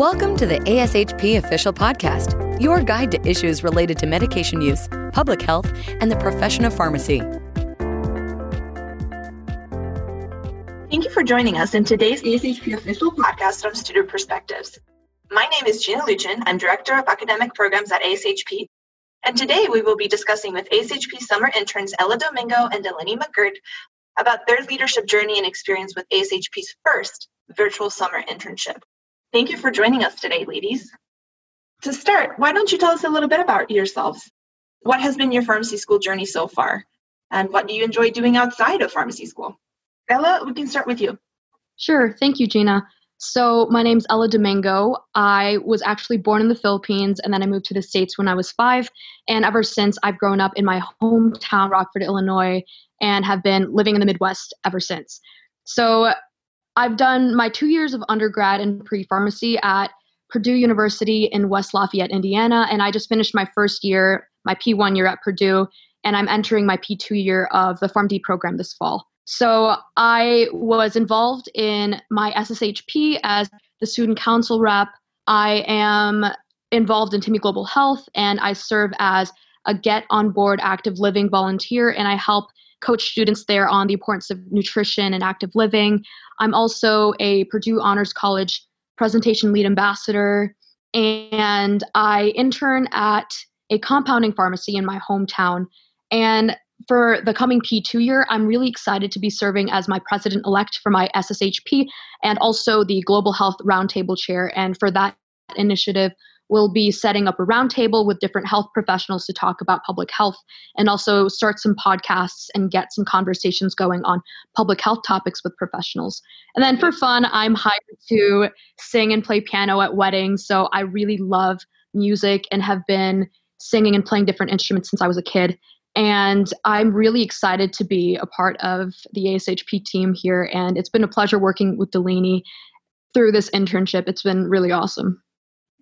Welcome to the ASHP Official Podcast, your guide to issues related to medication use, public health, and the profession of pharmacy. Thank you for joining us in today's ASHP Official Podcast on Student Perspectives. My name is Gina Luchen. I'm Director of Academic Programs at ASHP. And today we will be discussing with ASHP summer interns Ella Domingo and Delaney McGuirt about their leadership journey and experience with ASHP's first virtual summer internship. Thank you for joining us today, ladies. To start, why don't you tell us a little bit about yourselves? What has been your pharmacy school journey so far? And what do you enjoy doing outside of pharmacy school? Ella, we can start with you. Sure. Thank you, Gina. So, my name's Ella Domingo. I was actually born in the Philippines and then I moved to the States when I was five. And ever since, I've grown up in my hometown, Rockford, Illinois, and have been living in the Midwest ever since. So, I've done my two years of undergrad in pre pharmacy at Purdue University in West Lafayette, Indiana, and I just finished my first year, my P1 year at Purdue, and I'm entering my P2 year of the PharmD program this fall. So I was involved in my SSHP as the student council rep. I am involved in Timmy Global Health, and I serve as a Get on Board Active Living volunteer, and I help coach students there on the importance of nutrition and active living. I'm also a Purdue Honors College presentation lead ambassador, and I intern at a compounding pharmacy in my hometown. And for the coming P2 year, I'm really excited to be serving as my president elect for my SSHP and also the Global Health Roundtable Chair. And for that initiative, we'll be setting up a roundtable with different health professionals to talk about public health and also start some podcasts and get some conversations going on public health topics with professionals. And then for fun, I'm hired to sing and play piano at weddings. So I really love music and have been singing and playing different instruments since I was a kid. And I'm really excited to be a part of the ASHP team here. And it's been a pleasure working with Delaney through this internship. It's been really awesome.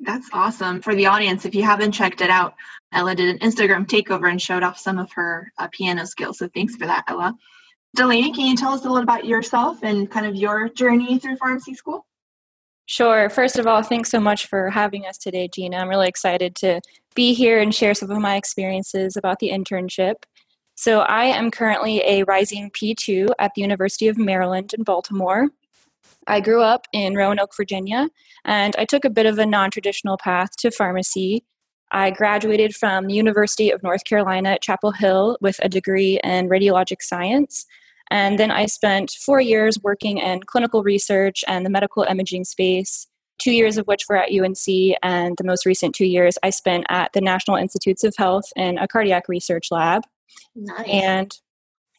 That's awesome. For the audience, if you haven't checked it out, Ella did an Instagram takeover and showed off some of her uh, piano skills. So thanks for that, Ella. Delaney, can you tell us a little about yourself and kind of your journey through pharmacy school? Sure. First of all, thanks so much for having us today, Gina. I'm really excited to be here and share some of my experiences about the internship. So, I am currently a rising P2 at the University of Maryland in Baltimore. I grew up in Roanoke, Virginia, and I took a bit of a non traditional path to pharmacy. I graduated from the University of North Carolina at Chapel Hill with a degree in radiologic science. And then I spent four years working in clinical research and the medical imaging space, two years of which were at UNC, and the most recent two years I spent at the National Institutes of Health in a cardiac research lab. Nice. And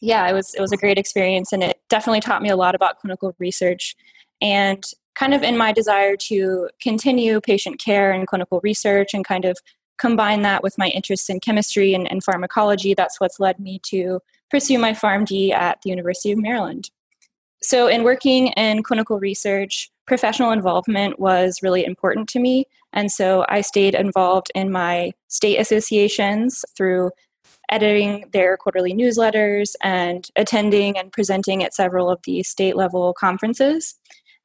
yeah, it was it was a great experience, and it definitely taught me a lot about clinical research and kind of in my desire to continue patient care and clinical research and kind of combine that with my interest in chemistry and, and pharmacology, that's what's led me to pursue my PharmD at the University of Maryland. So, in working in clinical research, professional involvement was really important to me. And so I stayed involved in my state associations through editing their quarterly newsletters and attending and presenting at several of the state level conferences.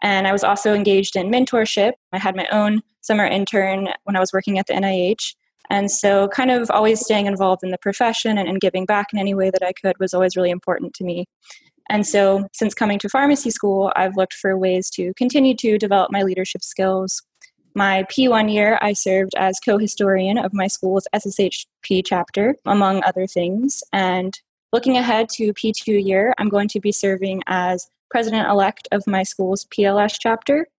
And I was also engaged in mentorship. I had my own summer intern when I was working at the NIH. And so, kind of always staying involved in the profession and, and giving back in any way that I could was always really important to me. And so, since coming to pharmacy school, I've looked for ways to continue to develop my leadership skills. My P1 year, I served as co historian of my school's SSHP chapter, among other things. And looking ahead to P2 year, I'm going to be serving as president elect of my school's PLS chapter.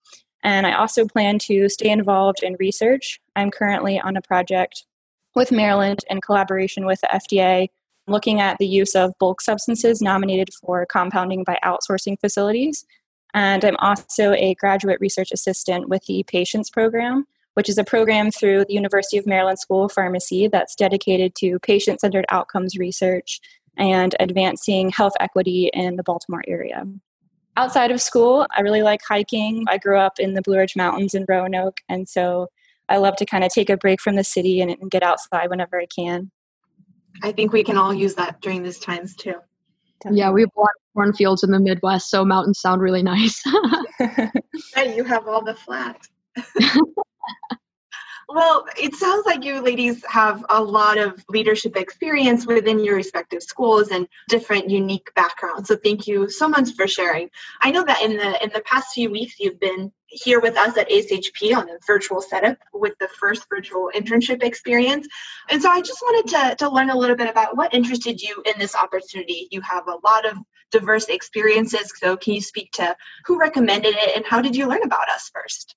And I also plan to stay involved in research. I'm currently on a project with Maryland in collaboration with the FDA looking at the use of bulk substances nominated for compounding by outsourcing facilities. And I'm also a graduate research assistant with the Patients Program, which is a program through the University of Maryland School of Pharmacy that's dedicated to patient centered outcomes research and advancing health equity in the Baltimore area. Outside of school, I really like hiking. I grew up in the Blue Ridge Mountains in Roanoke, and so I love to kind of take a break from the city and, and get outside whenever I can. I think we can all use that during these times too. Definitely. Yeah, we have a lot of cornfields in the Midwest, so mountains sound really nice. you have all the flat. Well, it sounds like you ladies have a lot of leadership experience within your respective schools and different unique backgrounds. So thank you so much for sharing. I know that in the in the past few weeks you've been here with us at ASHP on a virtual setup with the first virtual internship experience. And so I just wanted to, to learn a little bit about what interested you in this opportunity. You have a lot of diverse experiences. So can you speak to who recommended it and how did you learn about us first?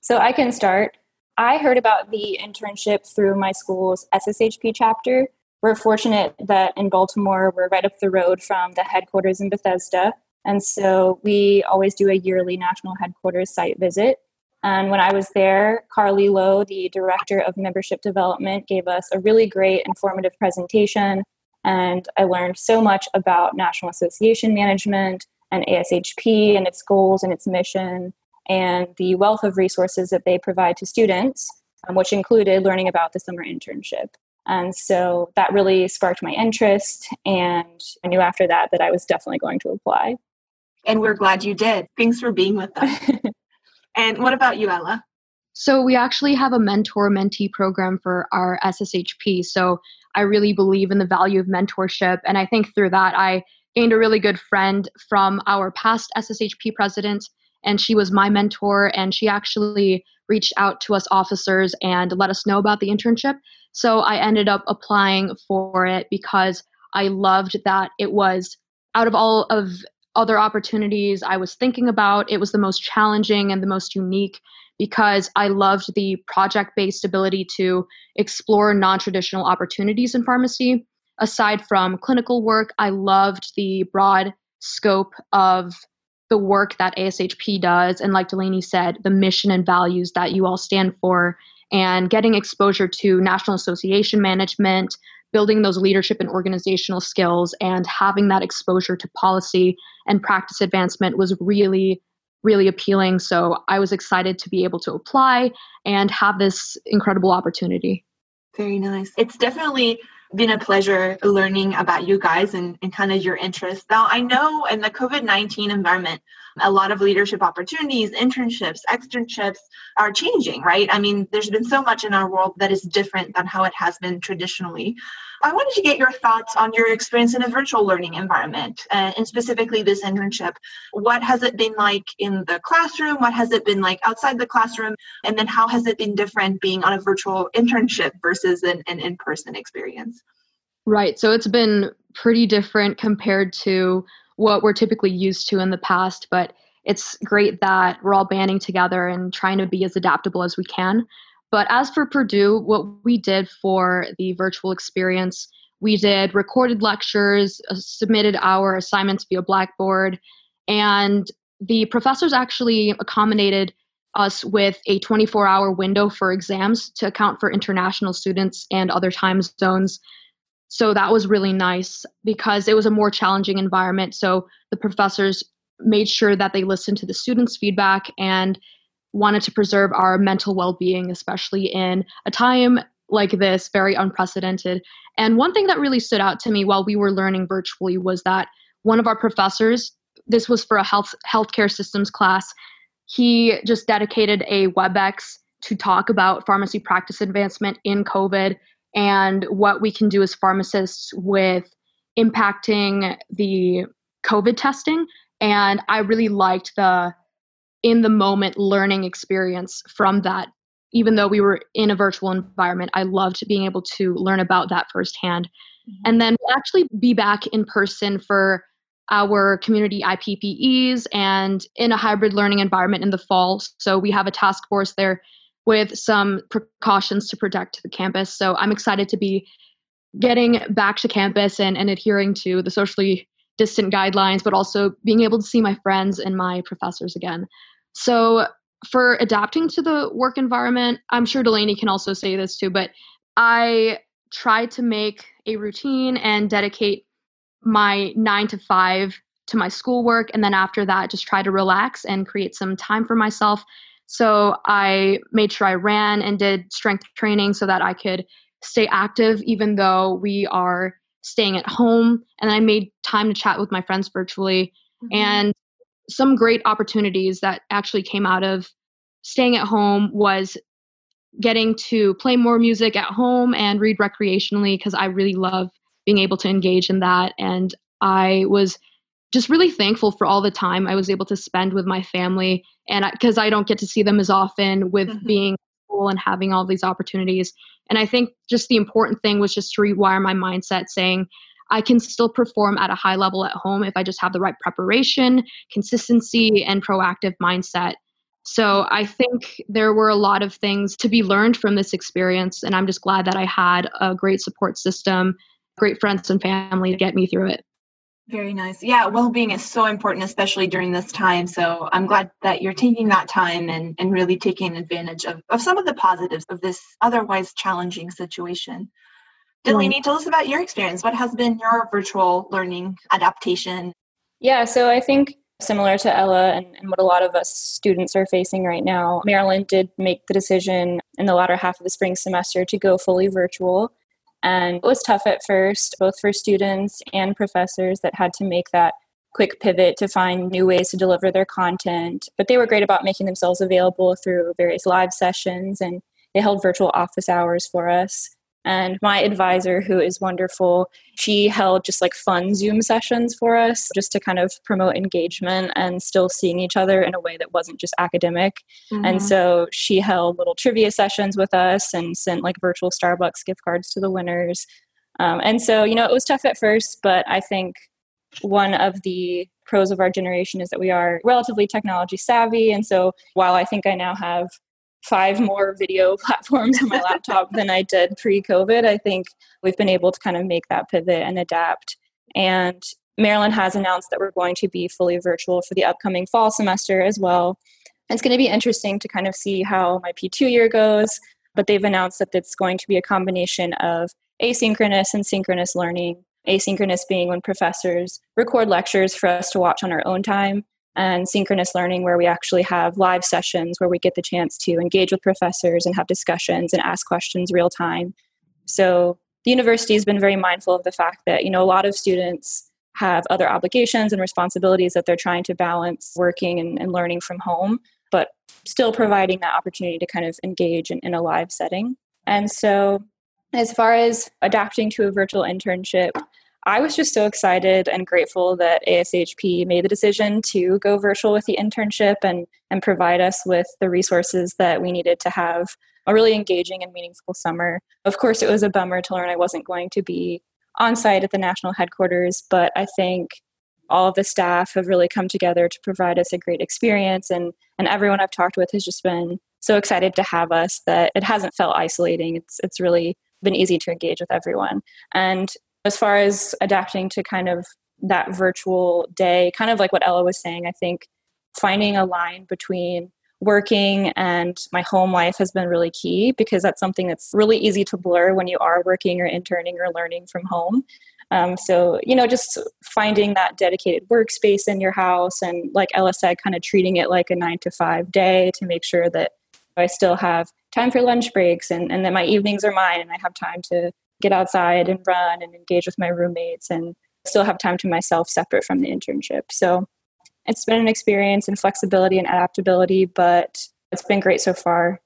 So I can start. I heard about the internship through my school's SSHP chapter. We're fortunate that in Baltimore, we're right up the road from the headquarters in Bethesda. And so we always do a yearly national headquarters site visit. And when I was there, Carly Lowe, the director of membership development, gave us a really great informative presentation. And I learned so much about National Association Management and ASHP and its goals and its mission and the wealth of resources that they provide to students, um, which included learning about the summer internship. And so that really sparked my interest, and I knew after that that I was definitely going to apply. And we're glad you did. Thanks for being with us. and what about you, Ella? So, we actually have a mentor mentee program for our SSHP. So, I really believe in the value of mentorship. And I think through that, I gained a really good friend from our past SSHP president and she was my mentor and she actually reached out to us officers and let us know about the internship. So i ended up applying for it because i loved that it was out of all of other opportunities i was thinking about it was the most challenging and the most unique because i loved the project based ability to explore non-traditional opportunities in pharmacy. Aside from clinical work i loved the broad scope of the work that ASHP does, and like Delaney said, the mission and values that you all stand for, and getting exposure to National Association management, building those leadership and organizational skills, and having that exposure to policy and practice advancement was really, really appealing. So I was excited to be able to apply and have this incredible opportunity. Very nice. It's definitely been a pleasure learning about you guys and, and kind of your interests. Now, I know in the COVID 19 environment, a lot of leadership opportunities, internships, externships are changing, right? I mean, there's been so much in our world that is different than how it has been traditionally. I wanted to get your thoughts on your experience in a virtual learning environment, uh, and specifically this internship. What has it been like in the classroom? What has it been like outside the classroom? And then how has it been different being on a virtual internship versus an, an in person experience? Right. So it's been pretty different compared to what we're typically used to in the past, but it's great that we're all banding together and trying to be as adaptable as we can. But as for Purdue, what we did for the virtual experience, we did recorded lectures, uh, submitted our assignments via Blackboard, and the professors actually accommodated us with a 24 hour window for exams to account for international students and other time zones so that was really nice because it was a more challenging environment. So the professors made sure that they listened to the students' feedback and wanted to preserve our mental well being, especially in a time like this, very unprecedented. And one thing that really stood out to me while we were learning virtually was that one of our professors, this was for a health healthcare systems class, he just dedicated a WebEx to talk about pharmacy practice advancement in COVID and what we can do as pharmacists with impacting the COVID testing. And I really liked the in the moment learning experience from that. Even though we were in a virtual environment, I loved being able to learn about that firsthand. Mm-hmm. And then actually be back in person for our community IPPEs and in a hybrid learning environment in the fall. So we have a task force there with some precautions to protect the campus. So I'm excited to be getting back to campus and, and adhering to the socially distant guidelines, but also being able to see my friends and my professors again. So for adapting to the work environment, I'm sure Delaney can also say this too, but I try to make a routine and dedicate my nine to five to my schoolwork. And then after that, just try to relax and create some time for myself so I made sure I ran and did strength training so that I could stay active even though we are staying at home. And I made time to chat with my friends virtually. Mm-hmm. And some great opportunities that actually came out of staying at home was getting to play more music at home and read recreationally because I really love being able to engage in that. And I was just really thankful for all the time I was able to spend with my family. And because I, I, don't get to see them as often with mm-hmm. being school and having all these opportunities. And I think just the important thing was just to rewire my mindset saying, I can still perform at a high level at home if I just have the right preparation, consistency, and proactive mindset. So I think there were a lot of things to be learned from this experience, and I'm just glad that I had a great support system, great friends and family to get me through it. Very nice. Yeah, well-being is so important, especially during this time. So I'm glad that you're taking that time and, and really taking advantage of, of some of the positives of this otherwise challenging situation. Delaney, tell us about your experience. What has been your virtual learning adaptation? Yeah, so I think similar to Ella and, and, what a lot of us students are facing right now, Maryland did make the decision in the latter half of the spring semester to go fully virtual. And it was tough at first, both for students and professors that had to make that quick pivot to find new ways to deliver their content. But they were great about making themselves available through various live sessions and they held virtual office hours for us. And my advisor, who is wonderful, she held just like fun Zoom sessions for us just to kind of promote engagement and still seeing each other in a way that wasn't just academic. Mm-hmm. And so she held little trivia sessions with us and sent like virtual Starbucks gift cards to the winners. Um, and so, you know, it was tough at first, but I think one of the pros of our generation is that we are relatively technology savvy. And so while I think I now have five more video platforms on my laptop than I did pre COVID. I think we've been able to kind of make that pivot and adapt. And Maryland has announced that we're going to be fully virtual for the upcoming fall semester as well. It's going to be interesting to kind of see how my P2 year goes, but they've announced that it's going to be a combination of asynchronous and synchronous learning. Asynchronous being when professors record lectures for us to watch on our own time, and synchronous learning where we actually have live sessions where we get the chance to engage with professors and have discussions and ask questions real time. So the university has been very mindful of the fact that you know a lot of students have other obligations and responsibilities that they're trying to balance working and, and learning from home but still providing that opportunity to kind of engage in, in a live setting. And so as far as adapting to a virtual internship I was just so excited and grateful that ASHP made the decision to go virtual with the internship and, and provide us with the resources that we needed to have a really engaging and meaningful summer. Of course, it was a bummer to learn I wasn't going to be on site at the national headquarters, but I think all of the staff have really come together to provide us a great experience and and everyone I've talked with has just been so excited to have us that it hasn't felt isolating. It's it's really been easy to engage with everyone. And as far as adapting to kind of that virtual day, kind of like what Ella was saying, I think finding a line between working and my home life has been really key because that's something that's really easy to blur when you are working or interning or learning from home. Um, so, you know, just finding that dedicated workspace in your house and, like Ella said, kind of treating it like a nine to five day to make sure that I still have time for lunch breaks and, and that my evenings are mine and I have time to get outside and run and engage with my roommates and still have time to myself separate from the internship. So it's been an experience in flexibility and adaptability, but it's been great so far.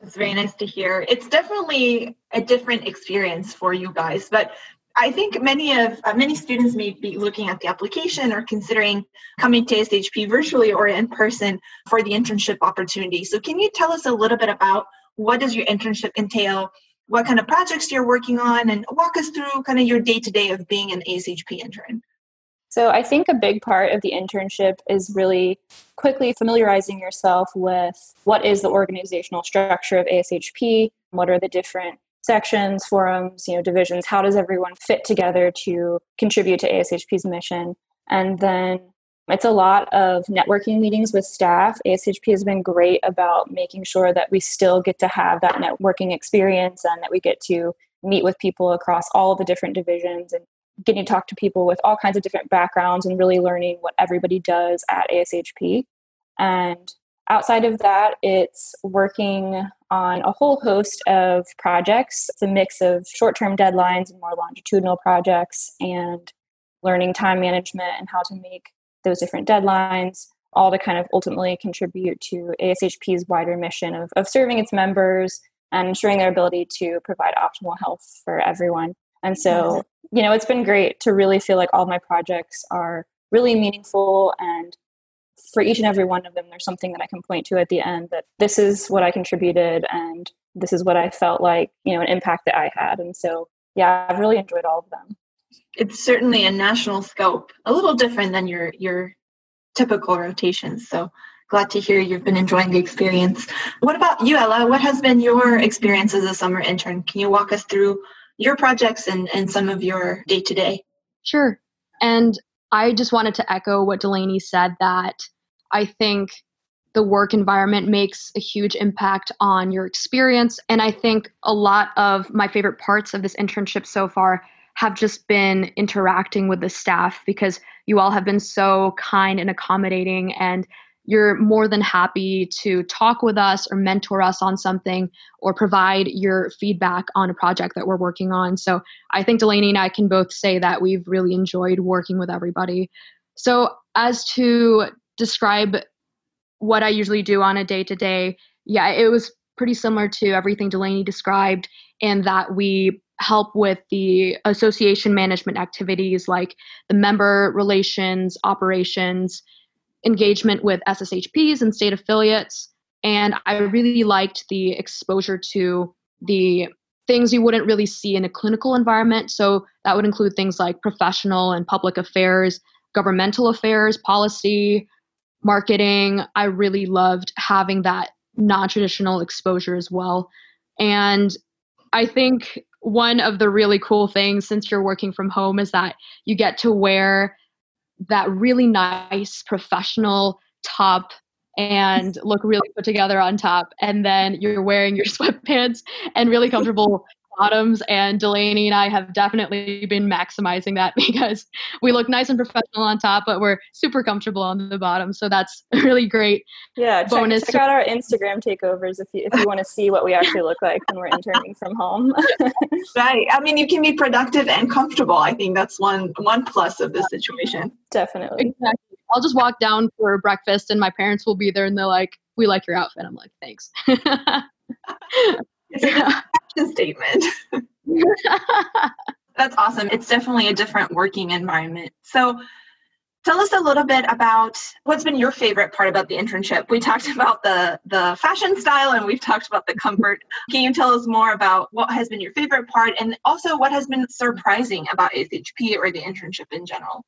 It's very nice to hear. It's definitely a different experience for you guys, but I think many of uh, many students may be looking at the application or considering coming to SHP virtually or in person for the internship opportunity. So can you tell us a little bit about what does your internship entail? What kind of projects you're working on and walk us through kind of your day to day of being an ASHP intern. So, I think a big part of the internship is really quickly familiarizing yourself with what is the organizational structure of ASHP, what are the different sections, forums, you know, divisions, how does everyone fit together to contribute to ASHP's mission? And then it's a lot of networking meetings with staff. ASHP has been great about making sure that we still get to have that networking experience and that we get to meet with people across all the different divisions and getting to talk to people with all kinds of different backgrounds and really learning what everybody does at ASHP. And outside of that, it's working on a whole host of projects. It's a mix of short term deadlines and more longitudinal projects and learning time management and how to make those different deadlines. all to kind of ultimately contribute to ASHP's wider mission of, of serving its members and ensuring their ability to provide optimal health for everyone. And so, you know, it's been great to really feel like all my projects are really meaningful and for each and every one of them there's something that I can point to at the end that this is what I contributed and this is what I felt like, you know, an impact that I had. And so, yeah, I've really enjoyed all of them. It's certainly a national scope, a little different than your your typical rotations. So glad to hear you've been enjoying the experience. What about you, Ella? What has been your experience as a summer intern? Can you walk us through your projects and, and some of your day to day? Sure. And I just wanted to echo what Delaney said that I think the work environment makes a huge impact on your experience. And I think a lot of my favorite parts of this internship so far have just been interacting with the staff because you all have been so kind and accommodating and you're more than happy to talk with us or mentor us on something or provide your feedback on a project that we're working on. So I think Delaney and I can both say that we've really enjoyed working with everybody. So, as to describe what I usually do on a day to day, yeah, it was pretty similar to everything Delaney described, in that we help with the association management activities like the member relations, operations, engagement with SSHPs and state affiliates. And I really liked the exposure to the things you wouldn't really see in a clinical environment. So that would include things like professional and public affairs, governmental affairs, policy, marketing. I really loved having that non traditional exposure as well. And I think one of the really cool things since you're working from home is that you get to wear that really nice professional top and look really put together on top. And then you're wearing your sweatpants and really comfortable bottoms and Delaney and I have definitely been maximizing that because we look nice and professional on top, but we're super comfortable on the bottom. So that's really great. Yeah, check, bonus. check out our Instagram takeovers if you if you want to see what we actually look like when we're interning from home. right. I mean, you can be productive and comfortable. I think that's one one plus of this situation. Definitely. Exactly. I'll just walk down for breakfast and my parents will be there and they're like, "We like your outfit." I'm like, "Thanks." It's statement. That's awesome. It's definitely a different working environment. So, tell us a little bit about what's been your favorite part about the internship. We talked about the the fashion style and we've talked about the comfort. Can you tell us more about what has been your favorite part and also what has been surprising about ASHP or the internship in general?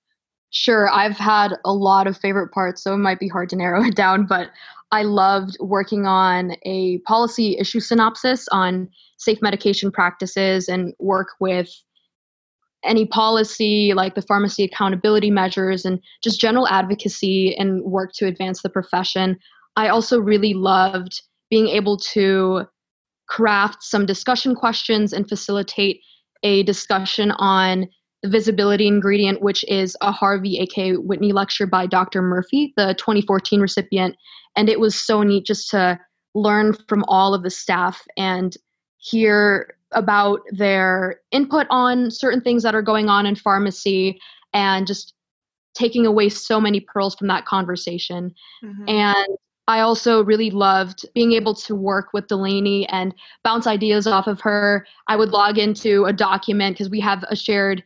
Sure, I've had a lot of favorite parts, so it might be hard to narrow it down, but I loved working on a policy issue synopsis on safe medication practices and work with any policy like the pharmacy accountability measures and just general advocacy and work to advance the profession. I also really loved being able to craft some discussion questions and facilitate a discussion on the visibility ingredient, which is a Harvey A.K. Whitney lecture by Dr. Murphy, the 2014 recipient and it was so neat just to learn from all of the staff and hear about their input on certain things that are going on in pharmacy and just taking away so many pearls from that conversation. Mm-hmm. And I also really loved being able to work with Delaney and bounce ideas off of her. I would log into a document because we have a shared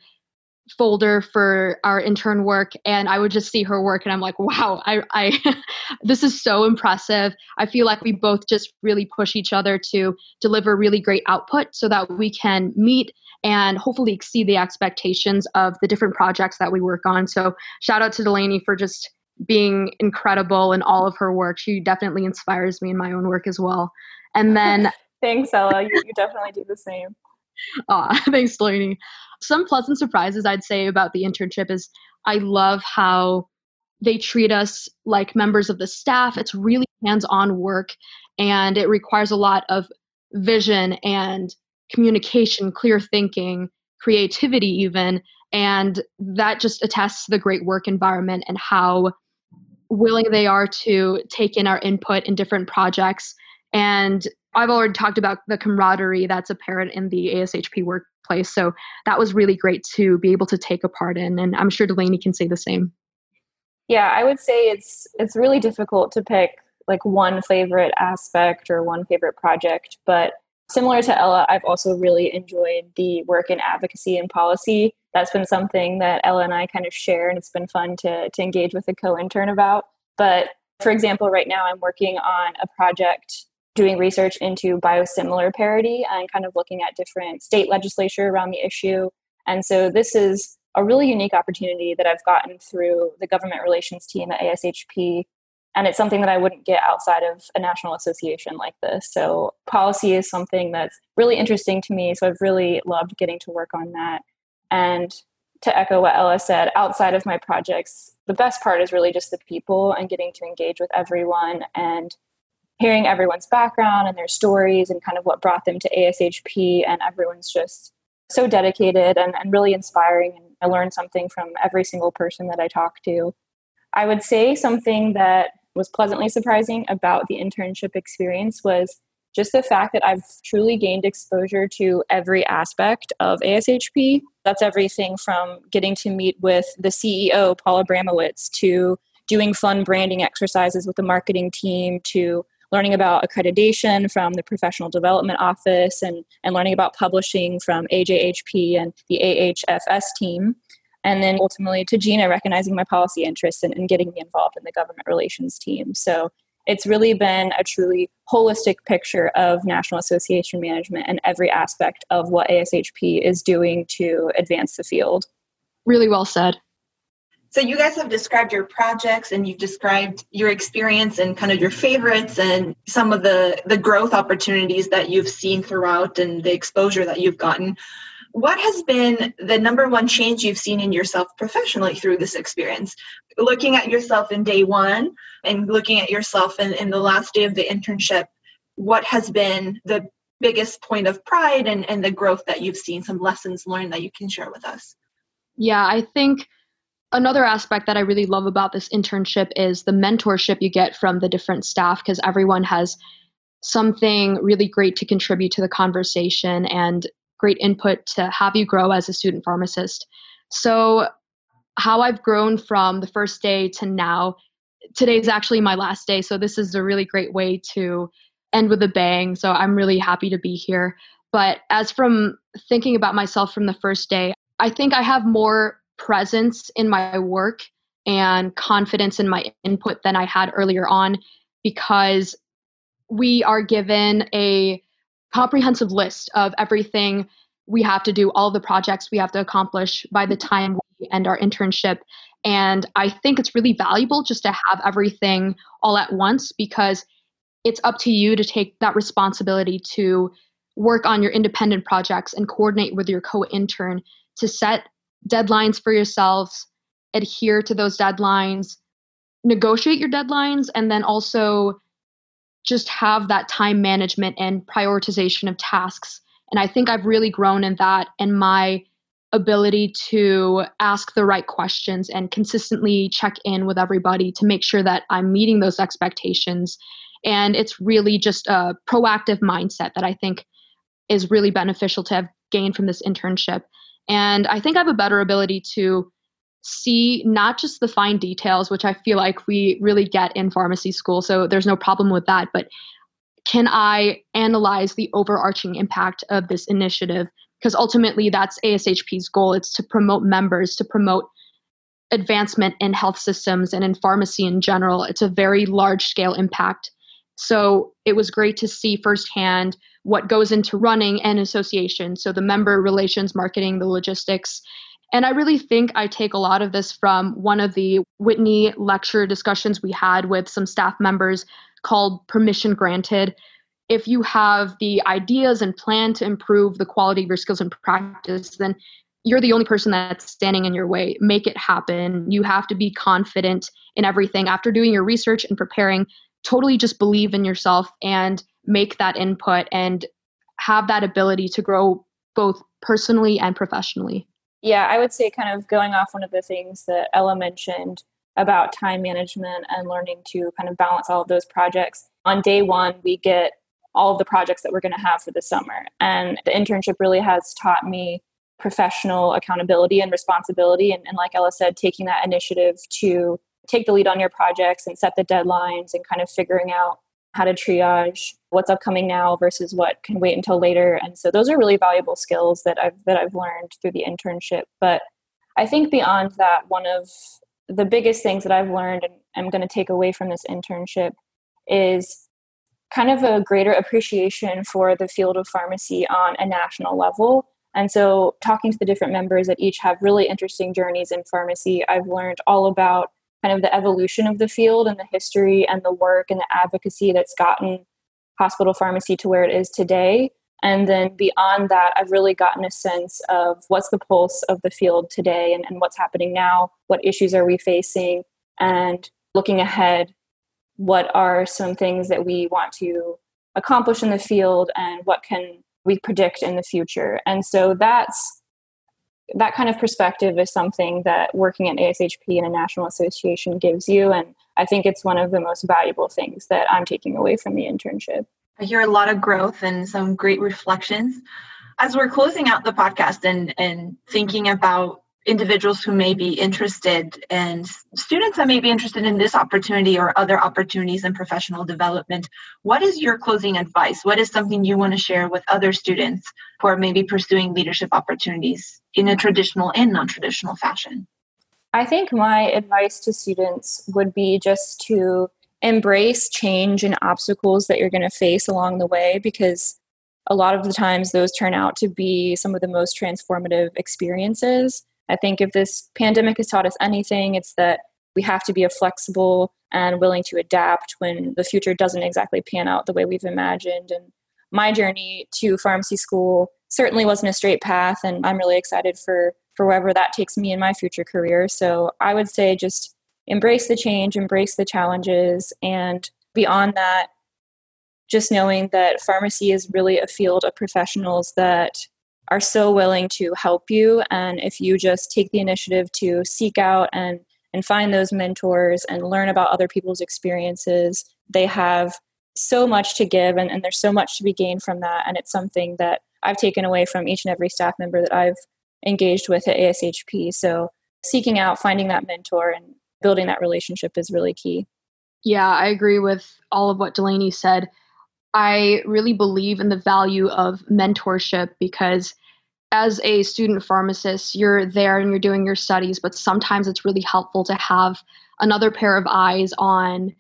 folder for our intern work and I would just see her work and I'm like, wow, I, I this is so impressive. I feel like we both just really push each other to deliver really great output so that we can meet and hopefully exceed the expectations of the different projects that we work on. So shout out to Delaney for just being incredible in all of her work. She definitely inspires me in my own work as well. And then Thanks, Ella. You, you definitely do the same. Aw, uh, thanks, Delaney. Some pleasant surprises I'd say about the internship is I love how they treat us like members of the staff. It's really hands on work and it requires a lot of vision and communication, clear thinking, creativity, even. And that just attests the great work environment and how willing they are to take in our input in different projects. And I've already talked about the camaraderie that's apparent in the ASHP workplace. So that was really great to be able to take a part in. And I'm sure Delaney can say the same. Yeah, I would say it's it's really difficult to pick like one favorite aspect or one favorite project, but similar to Ella, I've also really enjoyed the work in advocacy and policy. That's been something that Ella and I kind of share, and it's been fun to to engage with a co-intern about. But for example, right now I'm working on a project doing research into biosimilar parity and kind of looking at different state legislature around the issue. And so this is a really unique opportunity that I've gotten through the government relations team at ASHP. And it's something that I wouldn't get outside of a national association like this. So, policy is something that's really interesting to me. So, I've really loved getting to work on that. And to echo what Ella said, outside of my projects, the best part is really just the people and getting to engage with everyone and hearing everyone's background and their stories and kind of what brought them to ASHP. And everyone's just so dedicated and, and really inspiring. And I learned something from every single person that I talked to. I would say something that was pleasantly surprising about the internship experience was just the fact that I've truly gained exposure to every aspect of ASHP. That's everything from getting to meet with the CEO, Paul Abramowitz, to doing fun branding exercises with the marketing team, to learning about accreditation from the professional development office and, and learning about publishing from AJHP and the AHFS team. And then ultimately to Gina recognizing my policy interests and, and getting me involved in the government relations team. So it's really been a truly holistic picture of National Association management and every aspect of what ASHP is doing to advance the field. Really well said. So you guys have described your projects and you've described your experience and kind of your favorites and some of the the growth opportunities that you've seen throughout and the exposure that you've gotten. What has been the number one change you've seen in yourself professionally through this experience? Looking at yourself in day one and looking at yourself in, in the last day of the internship, what has been the biggest point of pride and, and the growth that you've seen, some lessons learned that you can share with us? Yeah, I think another aspect that I really love about this internship is the mentorship you get from the different staff because everyone has something really great to contribute to the conversation and great input to have you grow as a student pharmacist. So, how I've grown from the first day to now, today is actually my last day. So, this is a really great way to end with a bang. So, I'm really happy to be here. But as from thinking about myself from the first day, I think I have more presence in my work and confidence in my input than I had earlier on because we are given a comprehensive list of everything we have to do, all the projects we have to accomplish by the time we end our internship. And I think it's really valuable just to have everything all at once because it's up to you to take that responsibility to work on your independent projects and coordinate with your co intern to set deadlines for yourselves, adhere to those deadlines, negotiate your deadlines, and then also just have that time management and prioritization of tasks. And I think I've really grown in that and my ability to ask the right questions and consistently check in with everybody to make sure that I'm meeting those expectations. And it's really just a proactive mindset that I think is really beneficial to have gained from this internship. And I think I have a better ability to see not just the fine details, which I feel like we really get in pharmacy school. So there's no problem with that. But can I analyze the overarching impact of this initiative? Because ultimately, that's ASHP's goal. It's to promote members, to promote advancement in health systems and in pharmacy in general. It's a very large scale impact. So it was great to see firsthand what goes into running an association. So the member relations, marketing, the logistics. And I really think I take a lot of this from one of the Whitney lecture discussions we had with some staff members called Permission Granted. If you have the ideas and plan to improve the quality of your skills and practice, then you're the only person that's standing in your way. Make it happen. You have to be confident in everything. After doing your research and preparing, totally just believe in yourself and make that input and have that ability to grow both personally and professionally. Yeah, I would say, kind of going off one of the things that Ella mentioned about time management and learning to kind of balance all of those projects. On day one, we get all of the projects that we're going to have for the summer. And the internship really has taught me professional accountability and responsibility. And, and like Ella said, taking that initiative to take the lead on your projects and set the deadlines and kind of figuring out how to triage what's upcoming now versus what can wait until later. And so those are really valuable skills that I've that I've learned through the internship. But I think beyond that one of the biggest things that I've learned and I'm going to take away from this internship is kind of a greater appreciation for the field of pharmacy on a national level. And so talking to the different members that each have really interesting journeys in pharmacy I've learned all about kind of the evolution of the field and the history and the work and the advocacy that's gotten hospital pharmacy to where it is today. And then beyond that, I've really gotten a sense of what's the pulse of the field today and, and what's happening now, what issues are we facing, and looking ahead, what are some things that we want to accomplish in the field and what can we predict in the future. And so that's that kind of perspective is something that working at ASHP and a national association gives you. And I think it's one of the most valuable things that I'm taking away from the internship. I hear a lot of growth and some great reflections. As we're closing out the podcast and, and thinking about individuals who may be interested and students that may be interested in this opportunity or other opportunities in professional development what is your closing advice? What is something you want to share with other students who are maybe pursuing leadership opportunities in a traditional and non-traditional fashion? I think my advice to students would be just to embrace change and obstacles that you're going to face along the way because a lot of the times those turn out to be some of the most transformative experiences I think if this pandemic has taught us anything, it's that we have to be a flexible and willing to adapt when the future doesn't exactly pan out the way we've imagined. And my journey to pharmacy school certainly wasn't a straight path, and I'm really excited for for wherever that takes me in my future career. So I would say just embrace the change, embrace the challenges, and beyond that, just knowing that pharmacy is really a field of professionals that are so willing to help you. And if you just take the initiative to seek out and and find those mentors and learn about other people's experiences they have so much to give and, and there's so much to be gained from that. And it's something that i've taken away from each and every staff member that i've engaged with at ashp so seeking out finding that mentor and building that relationship is really key. Yeah i agree with all of what delaney said I really believe in the value of mentorship because as a student pharmacist, you're there and you're doing your studies, but sometimes it's really helpful to have another pair of eyes on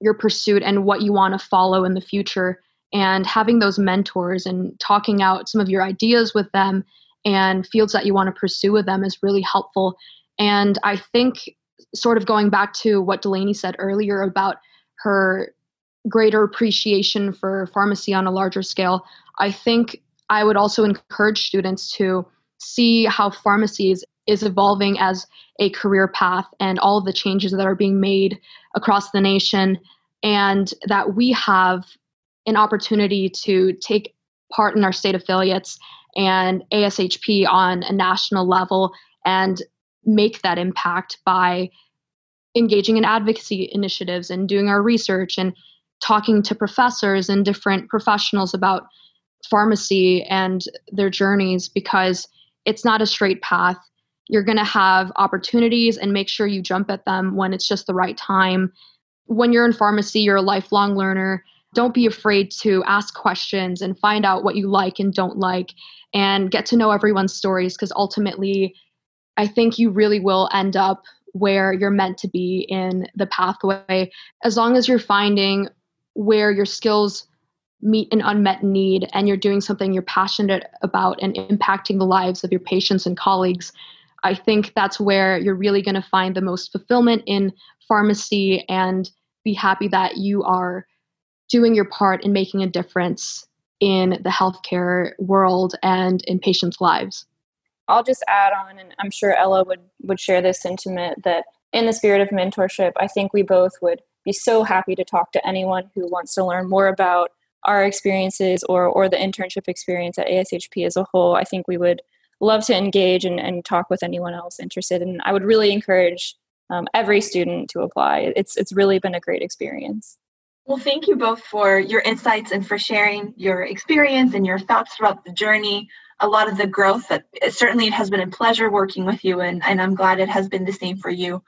your pursuit and what you want to follow in the future. And having those mentors and talking out some of your ideas with them and fields that you want to pursue with them is really helpful. And I think, sort of going back to what Delaney said earlier about her greater appreciation for pharmacy on a larger scale, I think I would also encourage students to see how pharmacies is evolving as a career path and all of the changes that are being made across the nation and that we have an opportunity to take part in our state affiliates and ASHP on a national level and make that impact by engaging in advocacy initiatives and doing our research and talking to professors and different professionals about pharmacy and their journeys because it's not a straight path. You're going to have opportunities and make sure you jump at them when it's just the right time. When you're in pharmacy, you're a lifelong learner. Don't be afraid to ask questions and find out what you like and don't like and get to know everyone's stories because ultimately, I think you really will end up where you're meant to be in the pathway as long as you're finding where your skills meet an unmet need and you're doing something you're passionate about and impacting the lives of your patients and colleagues i think that's where you're really going to find the most fulfillment in pharmacy and be happy that you are doing your part in making a difference in the healthcare world and in patients lives. I'll just add on and i'm sure ella would would share this sentiment that in the spirit of mentorship i think we both would be so happy to talk to anyone who wants to learn more about our experiences or or the internship experience at ASHP as a whole. I think we would love to engage and, and talk with anyone else interested. And I would really encourage um, every student to apply. It's it's really been a great experience. Well, thank you both for your insights and for sharing your experience and your thoughts throughout the journey. A lot of the growth that certainly it has been a pleasure working with you, and, and I'm glad it has been the same for you.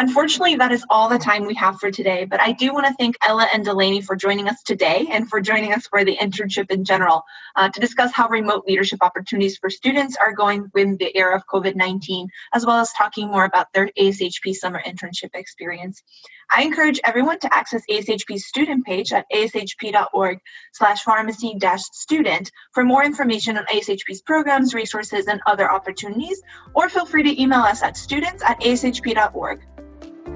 Unfortunately, that is all the time we have for today, but I do want to thank Ella and Delaney for joining us today and for joining us for the internship in general uh, to discuss how remote leadership opportunities for students are going in the era of COVID 19, as well as talking more about their ASHP summer internship experience. I encourage everyone to access ASHP's student page at ashp.org slash pharmacy dash student for more information on ASHP's programs, resources, and other opportunities, or feel free to email us at students at ashp.org.